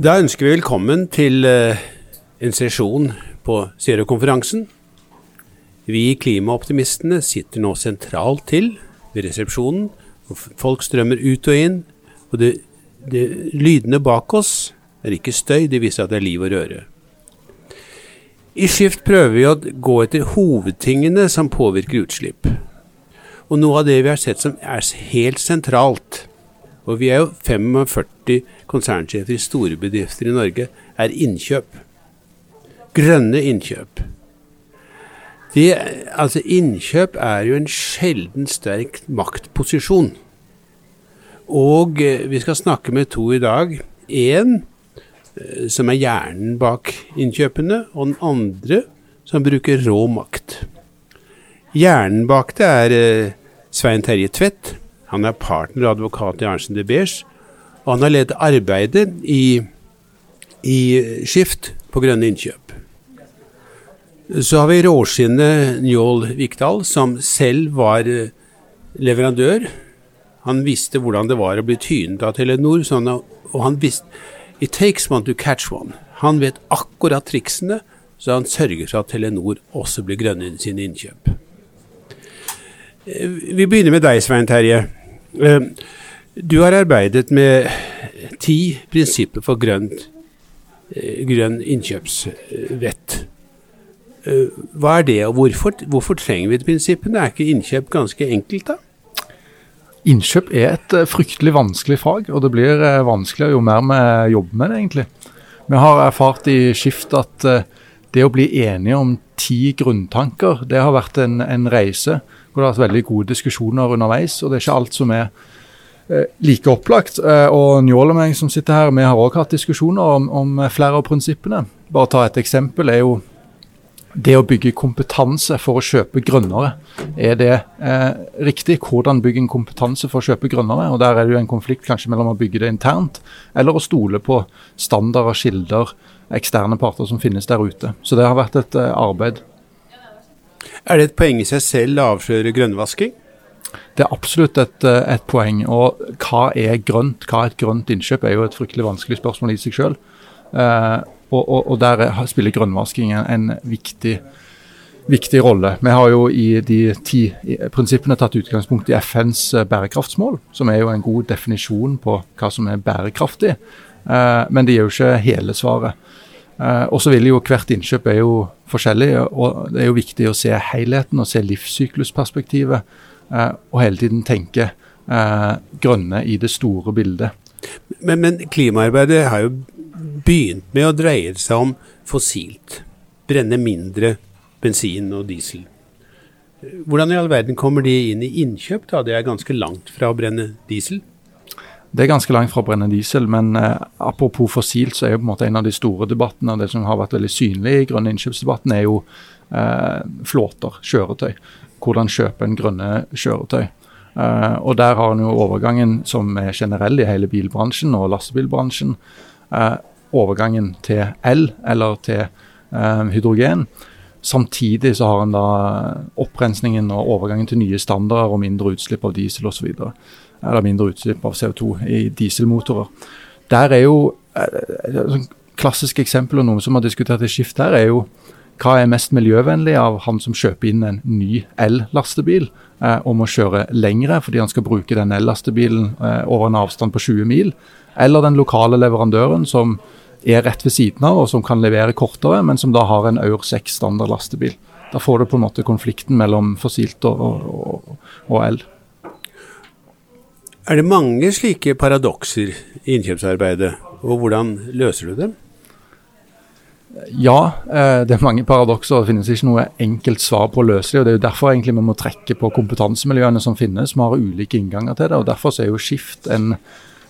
Da ønsker vi velkommen til eh, en sesjon på Zero-konferansen. Vi klimaoptimistene sitter nå sentralt til ved resepsjonen. Folk strømmer ut og inn. Og det, det, lydene bak oss er ikke støy, det viser at det er liv og røre. I Skift prøver vi å gå etter hovedtingene som påvirker utslipp. Og noe av det vi har sett som er helt sentralt, og vi er jo 45 konsernsjefer i store bedrifter i Norge, er innkjøp. Grønne innkjøp. Det, altså Innkjøp er jo en sjelden sterk maktposisjon. Og eh, vi skal snakke med to i dag. Én eh, som er hjernen bak innkjøpene, og den andre som bruker rå makt. Hjernen bak det er eh, Svein Terje Tvedt. Han er partner og advokat i Arntzen de Beers. Og han har ledet arbeidet i, i Skift på grønne innkjøp. Så har vi råskinnet Njål Vikdal, som selv var eh, leverandør. Han visste hvordan det var å bli tynet av Telenor, han, og han visste It takes one to catch one. Han vet akkurat triksene, så han sørger for at Telenor også blir grønne i sine innkjøp. Eh, vi begynner med deg, Svein Terje. Eh, du har arbeidet med ti prinsipper for grønt, eh, grønn innkjøpsvett. Eh, hva er det, og hvorfor, hvorfor trenger vi de prinsippene? Er ikke innkjøp ganske enkelt, da? Innkjøp er et fryktelig vanskelig fag, og det blir vanskeligere jo mer vi jobber med det, egentlig. Vi har erfart i Skift at det å bli enige om ti grunntanker, det har vært en, en reise hvor det har vært veldig gode diskusjoner underveis. og Det er ikke alt som er eh, like opplagt. Eh, og Njål og meg som sitter her, vi har òg hatt diskusjoner om, om, flere av prinsippene. Bare ta et eksempel. er jo det å bygge kompetanse for å kjøpe grønnere, er det eh, riktig? Hvordan bygge en kompetanse for å kjøpe grønnere? Og Der er det jo en konflikt kanskje mellom å bygge det internt, eller å stole på standarder, kilder, eksterne parter som finnes der ute. Så det har vært et eh, arbeid er det et poeng i seg selv å avsløre grønnvasking? Det er absolutt et, eh, et, poeng. Og hva er grønt? Hva er et grønt innkjøp? er jo et fryktelig vanskelig spørsmål i seg selv. Eh, og, og, og, der spiller grønnvasking en, en viktig, viktig, rolle. Vi har jo i de ti prinsippene tatt utgangspunkt i FNs eh, bærekraftsmål, som er jo en god definisjon på hva som er bærekraftig. Eh, men det gir jo ikke hele svaret. Uh, og så vil jo hvert innkjøp er jo forskjellig, og det er jo viktig å se helheten og se livssyklusperspektivet. Uh, og hele tiden tenke uh, grønne i det store bildet. Men, men, klimaarbeidet har jo begynt med å dreie seg om fossilt. Brenne mindre bensin og diesel. Hvordan i all verden kommer de inn i innkjøp? da? Det er ganske langt fra å brenne diesel. Det er ganske langt fra å brenne diesel, men eh, apropos fossilt, så er jo på en måte en av de store debattene, og det som har vært veldig synlig i grønne innkjøpsdebatten, er jo eh, flåter, kjøretøy. Hvordan kjøpe en grønne kjøretøy. Eh, og der har en jo overgangen som er generell i hele bilbransjen og lastebilbransjen. Eh, overgangen til el eller til eh, hydrogen. Samtidig så har en da opprensningen og overgangen til nye standarder og mindre utslipp av diesel osv eller mindre utslipp av CO2 i dieselmotorer. Der er jo eh, et sånn klassisk eksempel og noe som har diskutert i skift her, er jo hva er mest miljøvennlig av han som kjøper inn en ny el-lastebil eh, og må kjøre lengre fordi han skal bruke den el-lastebilen eh, over en avstand på 20 mil, eller den lokale leverandøren som er rett ved siden av og som kan levere kortere, men som da har en Aur 6 standard lastebil. Da får du på en måte konflikten mellom fossilt og, og, og el. Er det mange slike paradokser i innkjøpsarbeidet, og hvordan løser du dem? Ja, eh, det er mange paradokser. Det finnes ikke noe enkelt svar på å løse det. og Det er jo derfor egentlig vi må trekke på kompetansemiljøene som finnes. Vi har ulike innganger til det. og Derfor er jo Skift en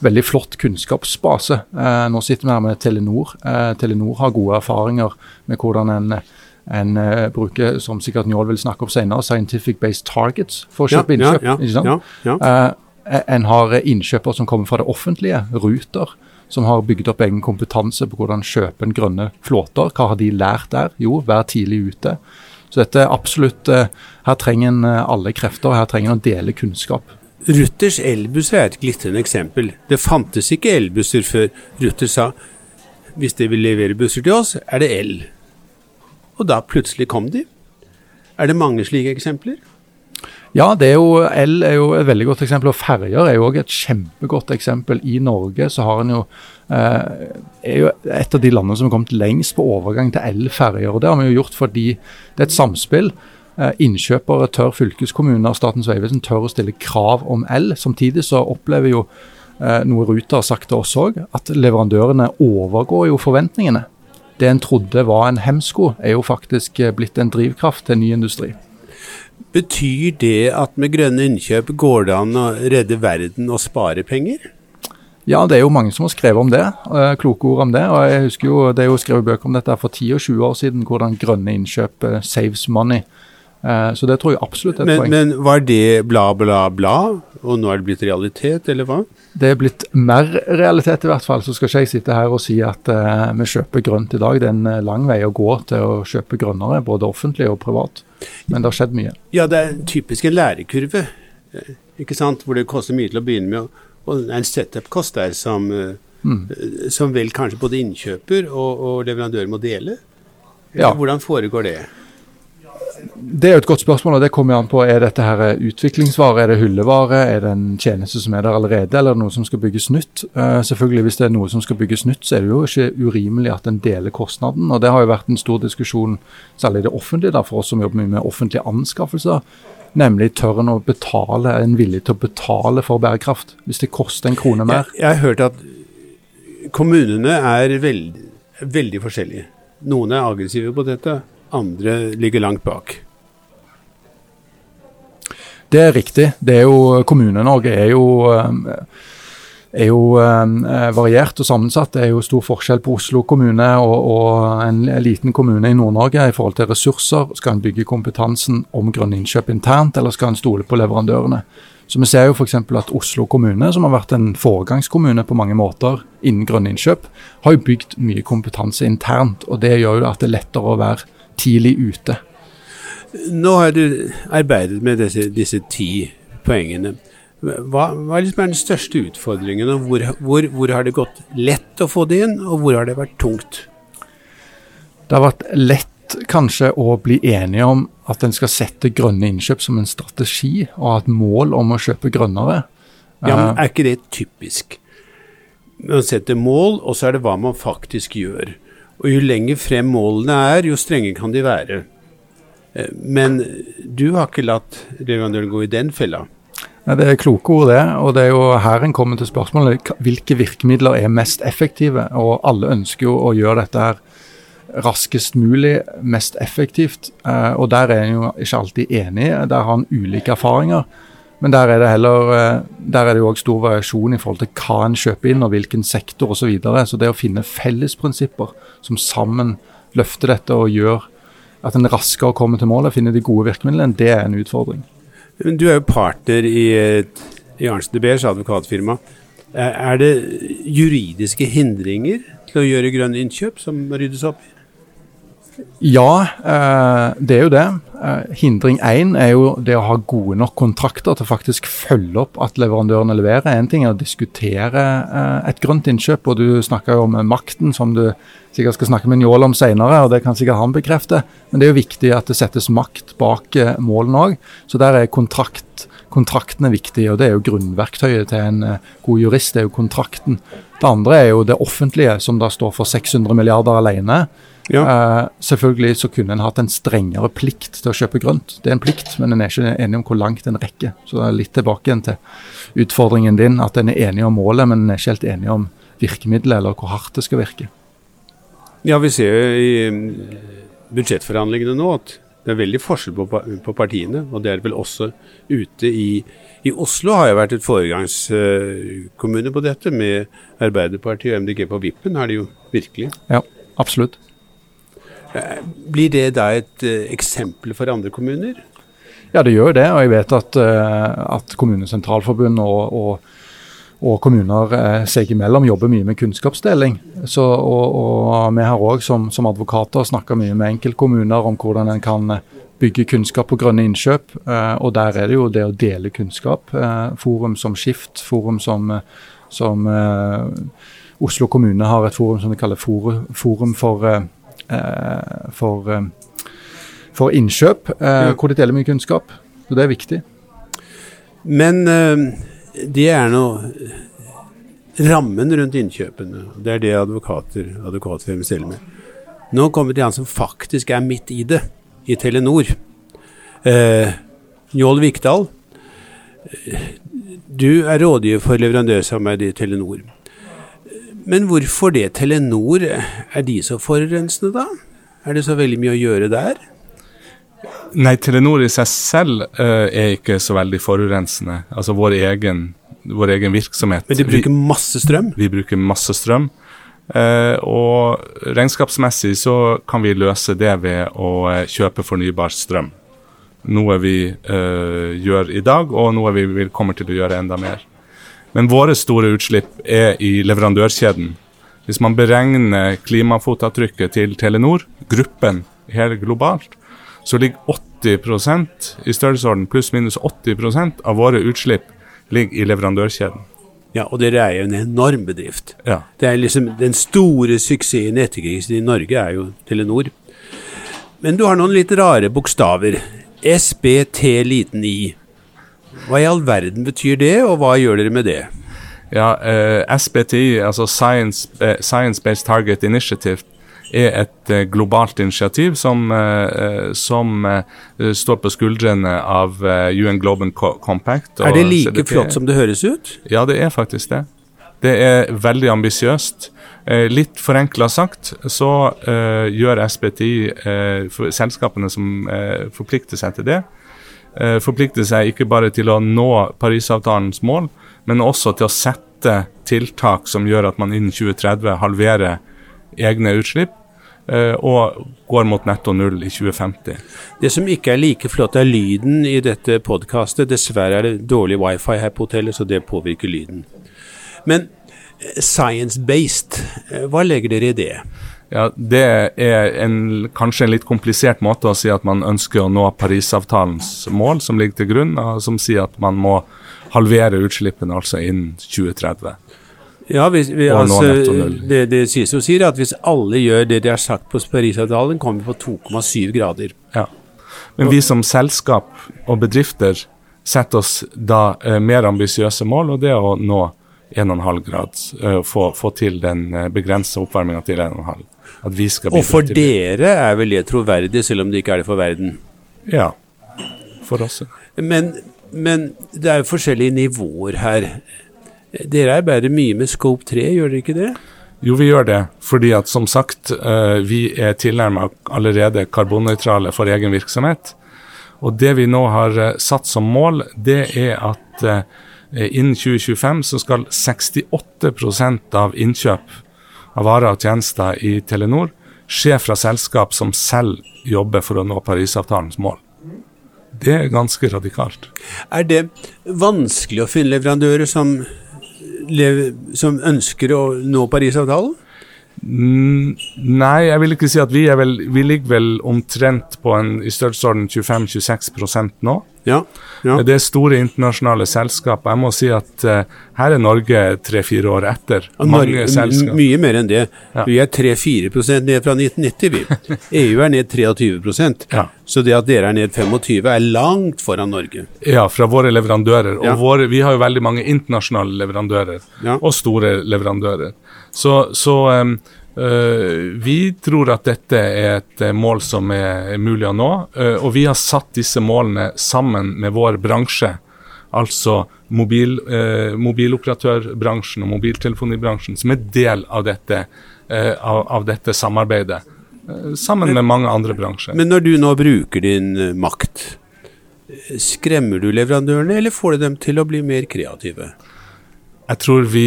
veldig flott kunnskapsbase. Eh, nå sitter vi her med Telenor. Eh, Telenor har gode erfaringer med hvordan en en bruker, som sikkert Njål vil snakke om senere, scientific based targets for å kjøpe innkjøp. Ja, ja, ja, en har innkjøpere som kommer fra det offentlige, Ruter, som har bygd opp egen kompetanse på hvordan kjøpe en grønne flåter. Hva har de lært der? Jo, vær tidlig ute. Så dette er absolutt eh, Her trenger en eh, alle krefter, her trenger en å dele kunnskap. Rutters elbusser er et glitrende eksempel. Det fantes ikke elbusser før Rutter sa hvis de vil levere busser til oss, er det el. Og da plutselig kom de. Er det mange slike eksempler? Ja, det er jo, el er jo et veldig godt eksempel, og ferger er jo også et kjempegodt eksempel. I Norge så har en jo, eh, er jo et av de landene som har kommet lengst på overgang til elferger. og Det har vi jo gjort fordi det er et samspill. Eh, innkjøpere tør fylkeskommuner Statens vegvesen tør å stille krav om el. Samtidig så opplever jo eh, noe Ruter har sagt til oss òg, at leverandørene overgår jo forventningene. Det en trodde var en hemsko, er jo faktisk eh, blitt en drivkraft til ny industri. Betyr det at med grønne innkjøp går det an å redde verden og spare penger? Ja, det er jo mange som har skrevet om det. Eh, kloke ord om det. og jeg husker jo, Det er jo skrevet bøker om dette for 10 og 20 år siden, hvordan grønne innkjøp eh, saves money. Eh, så det tror jeg absolutt er et men, poeng. Men var det bla, bla, bla, og nå er det blitt realitet, eller hva? Det er blitt mer realitet, i hvert fall. Så skal ikke jeg sitte her og si at uh, vi kjøper grønt i dag. Det er en lang vei å gå til å kjøpe grønnere, både offentlig og privat. Men det har skjedd mye. Ja, det er typisk en lærekurve, ikke sant? hvor det koster mye til å begynne med. Og det er en setup-kost der som, mm. som, vel kanskje både innkjøper og, og leverandør må dele. Ja. Hvordan foregår det? Det er jo et godt spørsmål, og det kommer an på er dette her utviklingsvare, er det hyllevare, er det en tjeneste som er der allerede, eller er noe som skal bygges nytt. Uh, selvfølgelig Hvis det er noe som skal bygges nytt, så er det jo ikke urimelig at en deler kostnaden. og Det har jo vært en stor diskusjon, særlig i det offentlige, da, for oss som jobber mye med offentlige anskaffelser. Nemlig tør en å betale, er en villig til å betale for bærekraft, hvis det koster en krone mer. Jeg, jeg har hørt at kommunene er veld, veldig forskjellige. Noen er aggressive på dette, andre ligger langt bak. Det er riktig. Det er jo Kommune-Norge er jo eh, er jo eh, variert og sammensatt. Det er jo stor forskjell på Oslo kommune og, og en liten kommune i Nord-Norge i forhold til ressurser. Skal en bygge kompetansen om grønne innkjøp internt, eller skal en stole på leverandørene? Så Vi ser jo f.eks. at Oslo kommune, som har vært en foregangskommune på mange måter innen grønne innkjøp, har jo bygd mye kompetanse internt. og Det gjør jo at det er lettere å være tidlig ute. Nå har du arbeidet med disse, disse ti poengene. Hva, hva er liksom den største utfordringen, og hvor, hvor, hvor, har det gått lett å få det inn, og hvor har det vært tungt? Det har vært lett kanskje å bli enige om at en skal sette grønne innkjøp som en strategi, og ha et mål om å kjøpe grønnere. Ja, men Er ikke det typisk? Man setter mål, og så er det hva man faktisk gjør. Og jo lenger frem målene er, jo strenge kan de være. Eh, men du har ikke latt leverandøren gå i den fella? Nei, det er kloke ord, det. Og det er jo her en kommer til spørsmålet hvilke virkemidler er mest effektive. Og alle ønsker jo å gjøre dette her raskest mulig, mest effektivt. Eh, og der er en jo ikke alltid enig. Der har en ulike erfaringer. Men der er det heller eh, der er det jo også stor variasjon i forhold til hva en kjøper inn og hvilken sektor osv. Så, videre. så det å finne fellesprinsipper som sammen løfter dette og gjør at en raskere kommer til målet, finner de gode virkemidlene, det er en utfordring. Du er jo partner i, i Arntzen de Beers advokatfirma. Er det juridiske hindringer til å gjøre grønne innkjøp som ryddes opp i? Ja, eh, det er jo det. Eh, hindring én er jo det å ha gode nok kontrakter til faktisk følge opp at leverandørene leverer. En ting er å diskutere eh, et grønt innkjøp, og du snakker jo om makten, som du sikkert skal snakke med Njål om senere, og det kan sikkert han bekrefte. Men det er jo viktig at det settes makt bak målene òg. Så der er kontrakt, kontrakten er viktig, og det er jo grunnverktøyet til en god jurist. Det er jo kontrakten. Det andre er jo det offentlige, som da står for 600 milliarder alene. Ja. Uh, selvfølgelig så kunne en hatt en strengere plikt til å kjøpe grønt. Det er en plikt, men en er ikke enig om hvor langt en rekker. Så det er litt tilbake igjen til utfordringen din, at en er enig om målet, men en er ikke helt enig om virkemidlet eller hvor hardt det skal virke. Ja, vi ser jo i budsjettforhandlingene nå at det er veldig forskjell på, på partiene, og det er vel også ute i i Oslo har jeg vært et foregangskommune på dette, med Arbeiderpartiet og MDG på vippen, har de jo virkelig. Ja, absolutt. Eh, blir det da et uh, eksempel for andre kommuner? Ja, det gjør det. Og jeg vet at, uh, at Kommunesentralforbund og, og, og kommuner eh, seg imellom jobber mye med kunnskapsdeling. Så, og, og vi har òg som, som, advokater snakka mye med enkeltkommuner om hvordan en kan bygge kunnskap på grønne innkjøp. og der er det jo det å dele kunnskap. forum som Skift, forum som, som Oslo kommune har et forum som de kaller Forum, forum for, for, for, innkjøp, hvor de deler mye kunnskap. Så det er viktig. Men det er nå rammen rundt innkjøpene. Det er det advokater advokatfirmaet selger med. Nå kommer det han som faktisk er midt i det, i Telenor. Eh, Njål Vikdal, du er rådgiver for leverandørsamarbeidet i Telenor. Men hvorfor det Telenor? Er de så forurensende, da? Er det så veldig mye å gjøre der? Nei, Telenor i seg selv uh, er ikke så veldig forurensende. Altså vår egen, vår egen virksomhet. Men de bruker masse strøm? Vi, vi bruker masse strøm. Uh, og regnskapsmessig så kan vi løse det ved å uh, kjøpe fornybar strøm. Noe vi uh, gjør i dag, og noe vi vil kommer til å gjøre enda mer. Men våre store utslipp er i leverandørkjeden. Hvis man beregner klimafotavtrykket til Telenor, gruppen helt globalt, så ligger 80% i størrelsesorden pluss-minus 80% av våre utslipp ligger i leverandørkjeden. Ja, og dere er jo en enorm bedrift. Ja. Det er liksom Den store suksessen i etterkrigstiden i Norge er jo Telenor. Men du har noen litt rare bokstaver. SBT liten i. Hva i all verden betyr det, og hva gjør dere med det? Ja, eh, SBTI, altså Science, eh, Science Based Target Initiative, er et eh, globalt initiativ som, eh, som eh, står på skuldrene av UN Global Compact. er det like CDP. flott som det høres ut? Ja, det er faktisk det. Det er veldig ambisiøst. litt forenkla sagt så gjør SBTI, selskapene som forplikter seg til det, forplikter seg ikke bare til å nå Parisavtalens mål, men også til å sette tiltak som gjør at man innen 2030 halverer egne utslipp. Uh, og går mot netto null i 2050. Det som ikke er like flott, er lyden i dette podkastet. Dessverre er det dårlig wifi her på hotellet, så det påvirker lyden. Men eh, science-based, eh, hva legger dere i det? Ja, Det er en, kanskje en litt komplisert måte å si at man ønsker å nå Parisavtalens mål, som ligger til grunn, som sier at man må halvere utslippene altså innen 2030. Ja, vi, vi, altså, det, det sies jo sier at hvis alle gjør det de har sagt på Parisavtalen, kommer vi på 2,7 grader. Ja. Men vi som selskap og bedrifter setter oss da eh, mer ambisiøse mål, og det er å nå 1,5 grad. Eh, få, få, til den eh, begrensa oppvarminga til 1,5. Og for dere er vel det troverdig, selv om det ikke er det for verden? Ja, for oss. Men men det er jo forskjellige nivåer her. Dere arbeider mye med Scope 3, gjør dere ikke det? Jo, vi gjør det. Fordi at som sagt, uh, vi er tilnærma allerede karbonnøytrale for egen virksomhet. Og det vi nå har uh, satt som mål, det er at uh, innen 2025 så skal 68% av innkjøp av varer og tjenester i Telenor skje fra selskap som selv jobber for å nå Parisavtalens mål. Det er ganske radikalt. Er det vanskelig å finne leverandører som, som ønsker å nå Parisavtalen? Mm, nei, jeg vil ikke si at vi er vel Vi ligger vel omtrent på en i størrelsesorden 25-26% nå. Ja, ja. Det er store internasjonale selskap. Jeg må si at uh, her er Norge tre-fire år etter. mange selskap. Mye mer enn det. Ja. Vi er 3-4% ned fra 1990, vi. EU er ned 23 ja. Så det at dere er ned 25 er langt foran Norge. Ja, fra våre leverandører. Og våre, vi har jo veldig mange internasjonale leverandører, og store leverandører. Så, så um, vi tror at dette er et uh, mål som er, mulig å nå, uh, og vi har satt disse målene sammen med vår bransje. Altså mobil, mobiloperatørbransjen og mobiltelefonibransjen, som er del av dette, av, av dette samarbeidet. sammen med mange andre bransjer. Men når du nå bruker din makt, skremmer du leverandørene, eller får du dem til å bli mer kreative? Jeg tror vi,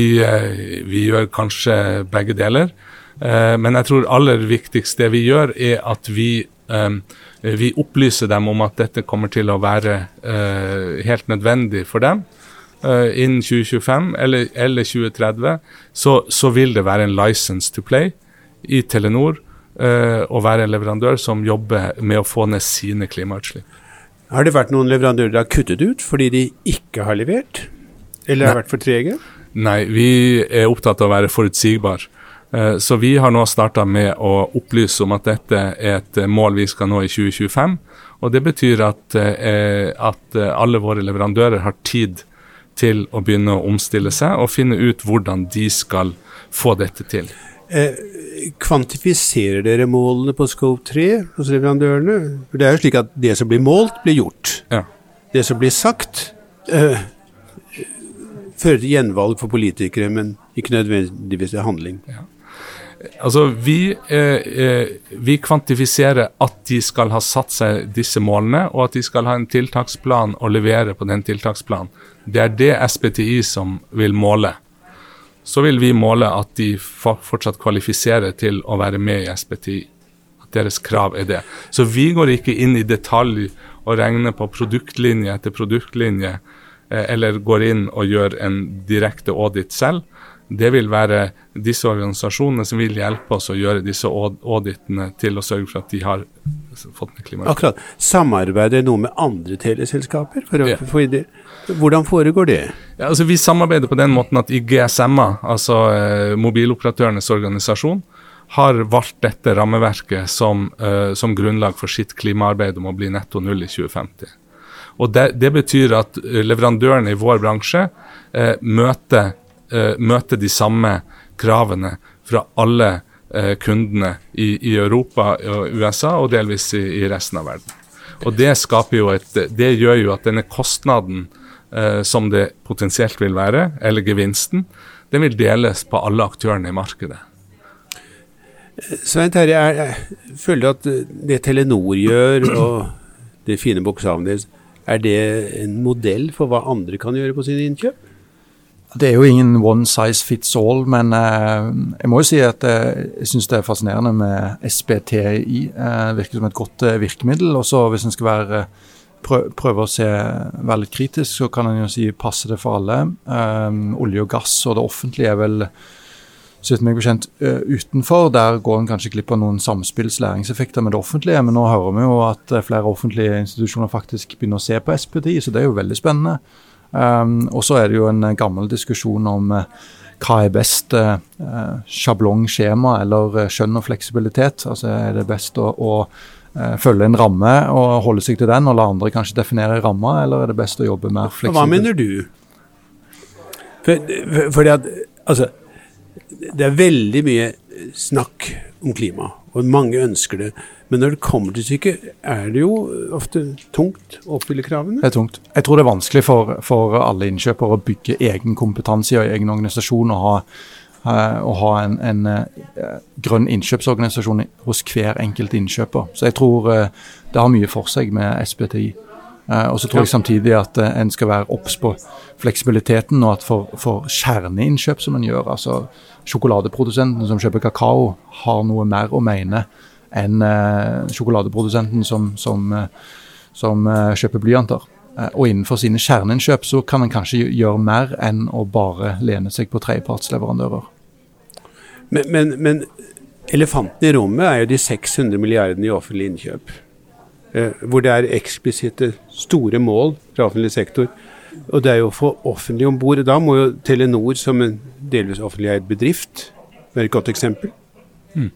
vi gjør kanskje begge deler. Eh, men jeg tror aller viktigst det vi gjør, er at vi, eh, vi opplyser dem om at dette kommer til å være eh, helt nødvendig for dem. innen 2025 eller, eller 2030 så, så, vil det være en license to play i Telenor å være en leverandør som jobber med å få ned sine klimautslipp. Har det vært noen leverandører som har kuttet ut fordi de ikke har levert? Eller har vært for trege? Nei, vi er opptatt av å være forutsigbar. Eh, så vi har nå starta med å opplyse om at dette er et mål vi skal nå i 2025. Og det betyr at, eh, at alle våre leverandører har tid til å begynne å omstille seg og finne ut hvordan de skal få dette til. Eh, kvantifiserer dere målene på Scope 3 hos leverandørene? For Det er jo slik at det som blir målt, blir gjort. Ja. Det som blir sagt, øh, fører til gjenvalg for politikere, men ikke nødvendigvis til handling. Ja. Altså, vi, eh, eh, vi, kvantifiserer at de skal ha satt seg disse målene, og at de skal ha en tiltaksplan og levere på den tiltaksplanen. Det er det SPTI som vil måle. Så vil vi måle at de fortsatt kvalifiserer til å være med i SPTI. At deres krav er det. Så vi går ikke inn i detalj og regner på produktlinje etter produktlinje, eh, eller går inn og gjør en direkte audit selv det vil være disse organisasjonene som vil hjelpe oss å gjøre disse auditene til å sørge for at de har fått ned klimaet. Akkurat. Samarbeider noe med andre teleselskaper? For å, ja. for det, hvordan foregår det? Ja, altså Vi samarbeider på den måten at i GSMA, altså eh, mobiloperatørenes organisasjon, har valgt dette rammeverket som, eh, som grunnlag for sitt klimaarbeid om å bli netto null i 2050. Og Det, det betyr at leverandørene i vår bransje eh, møter uh, møter de samme kravene fra alle eh, kundene i, i, Europa og USA, og delvis i, i, resten av verden. Og Det skaper jo et, det gjør jo at denne kostnaden eh, som det potensielt vil være, eller gevinsten, den vil deles på alle aktørene i markedet. Svein Terje, jeg føler at det Telenor gjør, og det fine bokstavene deres, er det en modell for hva andre kan gjøre på sine innkjøp? Det er jo ingen one size fits all, men eh, jeg må jo si at eh, jeg syns det er fascinerende med SBTI. Eh, virker som et godt virkemiddel. Og så hvis en skal være prø prøve å se være litt kritisk, så kan en jo si passer det for alle. Olje og gass og det offentlige er vel så vidt meg bekjent utenfor. Der går en kanskje glipp av noen samspillslæringseffekter med det offentlige. Men nå hører vi jo at flere offentlige institusjoner faktisk begynner å se på SPTI, så det er jo veldig spennende. Um, og så er det jo en eh, gammel diskusjon om uh, hva er best, uh, sjablong, skjema eller skjønn og fleksibilitet. Altså Er det best å, å uh, følge en ramme og holde seg til den, og la andre kanskje definere ramma, eller er det best å jobbe mer fleksibelt? Hva mener du? For, for, fordi at, altså, det er veldig mye snakk om klima, og mange ønsker det. Men når det kommer til stykket, er det jo ofte tungt å oppfylle kravene? Det er tungt. Jeg tror det er vanskelig for, for alle innkjøpere å bygge egen kompetanse i egen organisasjon og ha, uh, å ha en, en uh, grønn innkjøpsorganisasjon hos hver enkelt innkjøper. Så jeg tror uh, det har mye for seg med SBTI. Og så tror jeg samtidig at en skal være obs på fleksibiliteten, og at for, for kjerneinnkjøp som en gjør, altså sjokoladeprodusenten som kjøper kakao, har noe mer å mene enn eh, sjokoladeprodusenten som, som, eh, som eh, kjøper blyanter. Og innenfor sine kjerneinnkjøp så kan en kanskje gjøre mer enn å bare lene seg på tredjepartsleverandører. Men, men, men, elefanten i rommet er jo de 600 milliardene i offentlig innkjøp. Eh, hvor det er eksplisitte store mål fra offentlig sektor. Og det er jo å få offentlig om bord. Da må jo Telenor som en delvis offentlig eid bedrift være et godt eksempel. Mm.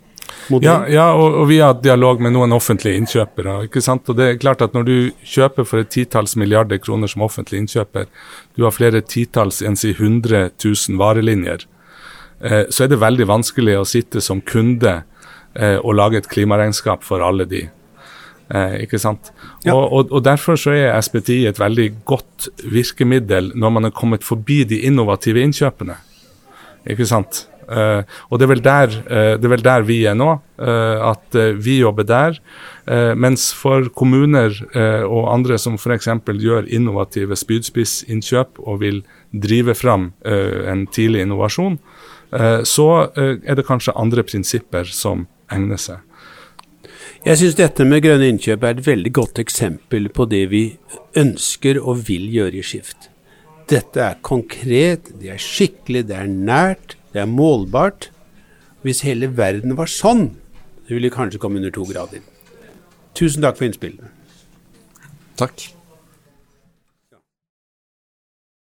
Ja, ja og, og, vi har hatt dialog med noen offentlige innkjøpere. ikke sant? Og det er klart at Når du kjøper for et titalls milliarder kroner som offentlig innkjøper, du har flere titalls, enn si 100 000 varelinjer, eh, så er det veldig vanskelig å sitte som kunde eh, og lage et klimaregnskap for alle de. Eh, ikke sant? Ja. Og, og, og, Derfor så er SPTI et veldig godt virkemiddel når man er kommet forbi de innovative innkjøpene. Ikke sant? Eh, og det er, der, eh, det er, vel der, vi er nå, uh, at vi jobber der. mens for kommuner og andre som f.eks. gjør innovative spydspissinnkjøp og vil drive fram en tidlig innovasjon, så er det kanskje andre prinsipper som egner seg. Jeg syns dette med grønne innkjøp er et veldig godt eksempel på det vi ønsker og vil gjøre i Skift. Dette er konkret, det er skikkelig, det er nært. Det er målbart. Hvis hele verden var sånn, så ville vi kanskje komme under to grader. Tusen takk for innspillene. Takk.